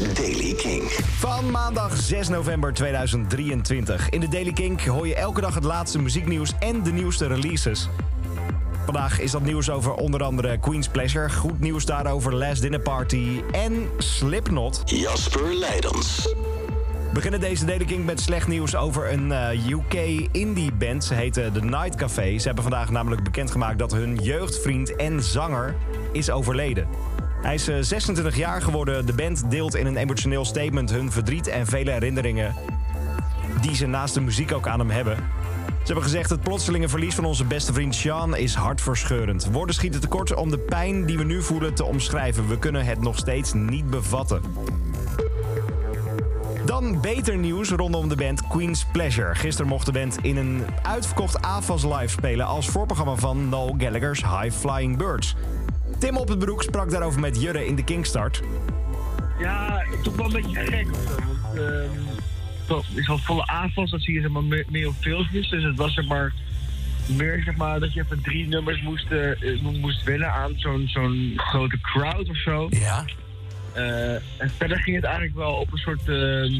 is Daily King. Van maandag 6 november 2023. In de Daily Kink hoor je elke dag het laatste muzieknieuws en de nieuwste releases. Vandaag is dat nieuws over onder andere Queen's Pleasure. Goed nieuws daarover Last Dinner Party en Slipknot. Jasper Leidens. We beginnen deze Daily King met slecht nieuws over een eh, UK indie band. Ze heten The Night Café. Ze hebben vandaag namelijk bekendgemaakt dat hun jeugdvriend en zanger is overleden. Hij is 26 jaar geworden. De band deelt in een emotioneel statement hun verdriet en vele herinneringen die ze naast de muziek ook aan hem hebben. Ze hebben gezegd: het plotselinge verlies van onze beste vriend Sean is hartverscheurend. Woorden schieten tekort om de pijn die we nu voelen te omschrijven. We kunnen het nog steeds niet bevatten. Dan beter nieuws rondom de band Queen's Pleasure. Gisteren mocht de band in een uitverkocht AFAS live spelen als voorprogramma van Noel Gallagher's High Flying Birds. Tim op het broek sprak daarover met Jurre in de Kingstart. Ja, toch wel een beetje gek of zo. Want ehm, ik had volle avonds, dat zie je zeg maar, meer, op filmpjes. Dus het was zeg maar meer zeg maar dat je even drie nummers moest, eh, moest winnen aan zo'n zo'n grote crowd of zo. Ja. Eh, en verder ging het eigenlijk wel op een soort, ehm,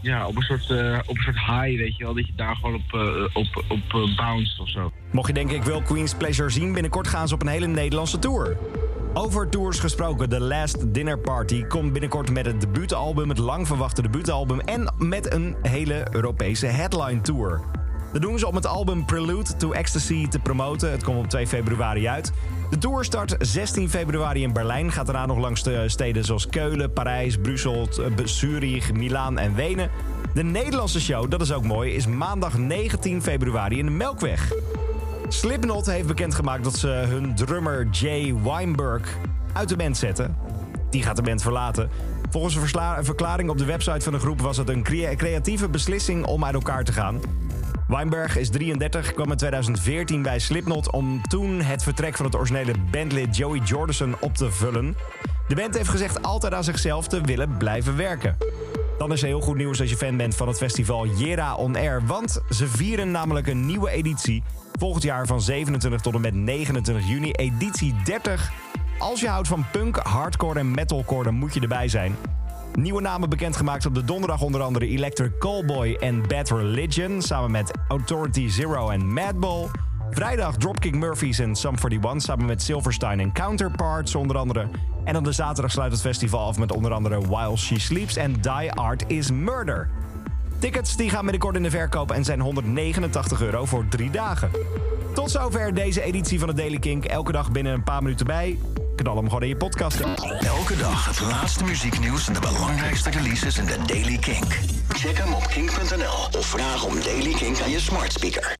ja, op een soort, eh, op een soort high, weet je wel. Dat je daar gewoon op, eh, op, op eh, bounced of zo. Mocht je denken ik wil Queen's Pleasure zien, binnenkort gaan ze op een hele Nederlandse tour. Over tours gesproken, The Last Dinner Party komt binnenkort met het debuutalbum, het lang verwachte debuutalbum en met een hele Europese headline tour. Dat doen ze om het album Prelude to Ecstasy te promoten. Het komt op 2 februari uit. De tour start 16 februari in Berlijn. Gaat daarna nog langs de steden zoals Keulen, Parijs, Brussel, eh, Zurich, Milaan en Wenen. De Nederlandse show, dat is ook mooi, is maandag 19 februari in de Melkweg. Slipknot heeft bekendgemaakt dat ze hun drummer Jay Weinberg uit de band zetten. Die gaat de band verlaten. Volgens een verklaring op de website van de groep was het een crea- creatieve beslissing om uit elkaar te gaan. Weinberg is 33, kwam in 2014 bij Slipknot om toen het vertrek van het originele bandlid Joey Jordison op te vullen. De band heeft gezegd altijd aan zichzelf te willen blijven werken. Dan is er heel goed nieuws als je fan bent van het festival Jera On Air. Want ze vieren namelijk een nieuwe editie. Volgend jaar van 27 tot en met 29 juni. Editie 30. Als je houdt van punk, hardcore en metalcore, dan moet je erbij zijn. Nieuwe namen bekendgemaakt op de donderdag onder andere Electric Callboy en Bad Religion. Samen met Authority Zero en Madball. Vrijdag Dropkick Murphys en Sum 41 samen met Silverstein en Counterparts onder andere. En op de zaterdag sluit het festival af met onder andere While She Sleeps en Die Art Is Murder. Tickets die gaan binnenkort in de verkoop en zijn 189 euro voor drie dagen. Tot zover deze editie van de Daily Kink. Elke dag binnen een paar minuten bij. Knal hem gewoon in je podcast. Elke dag het laatste muzieknieuws en de belangrijkste releases in de Daily Kink. Check hem op kink.nl of vraag om Daily Kink aan je smart speaker.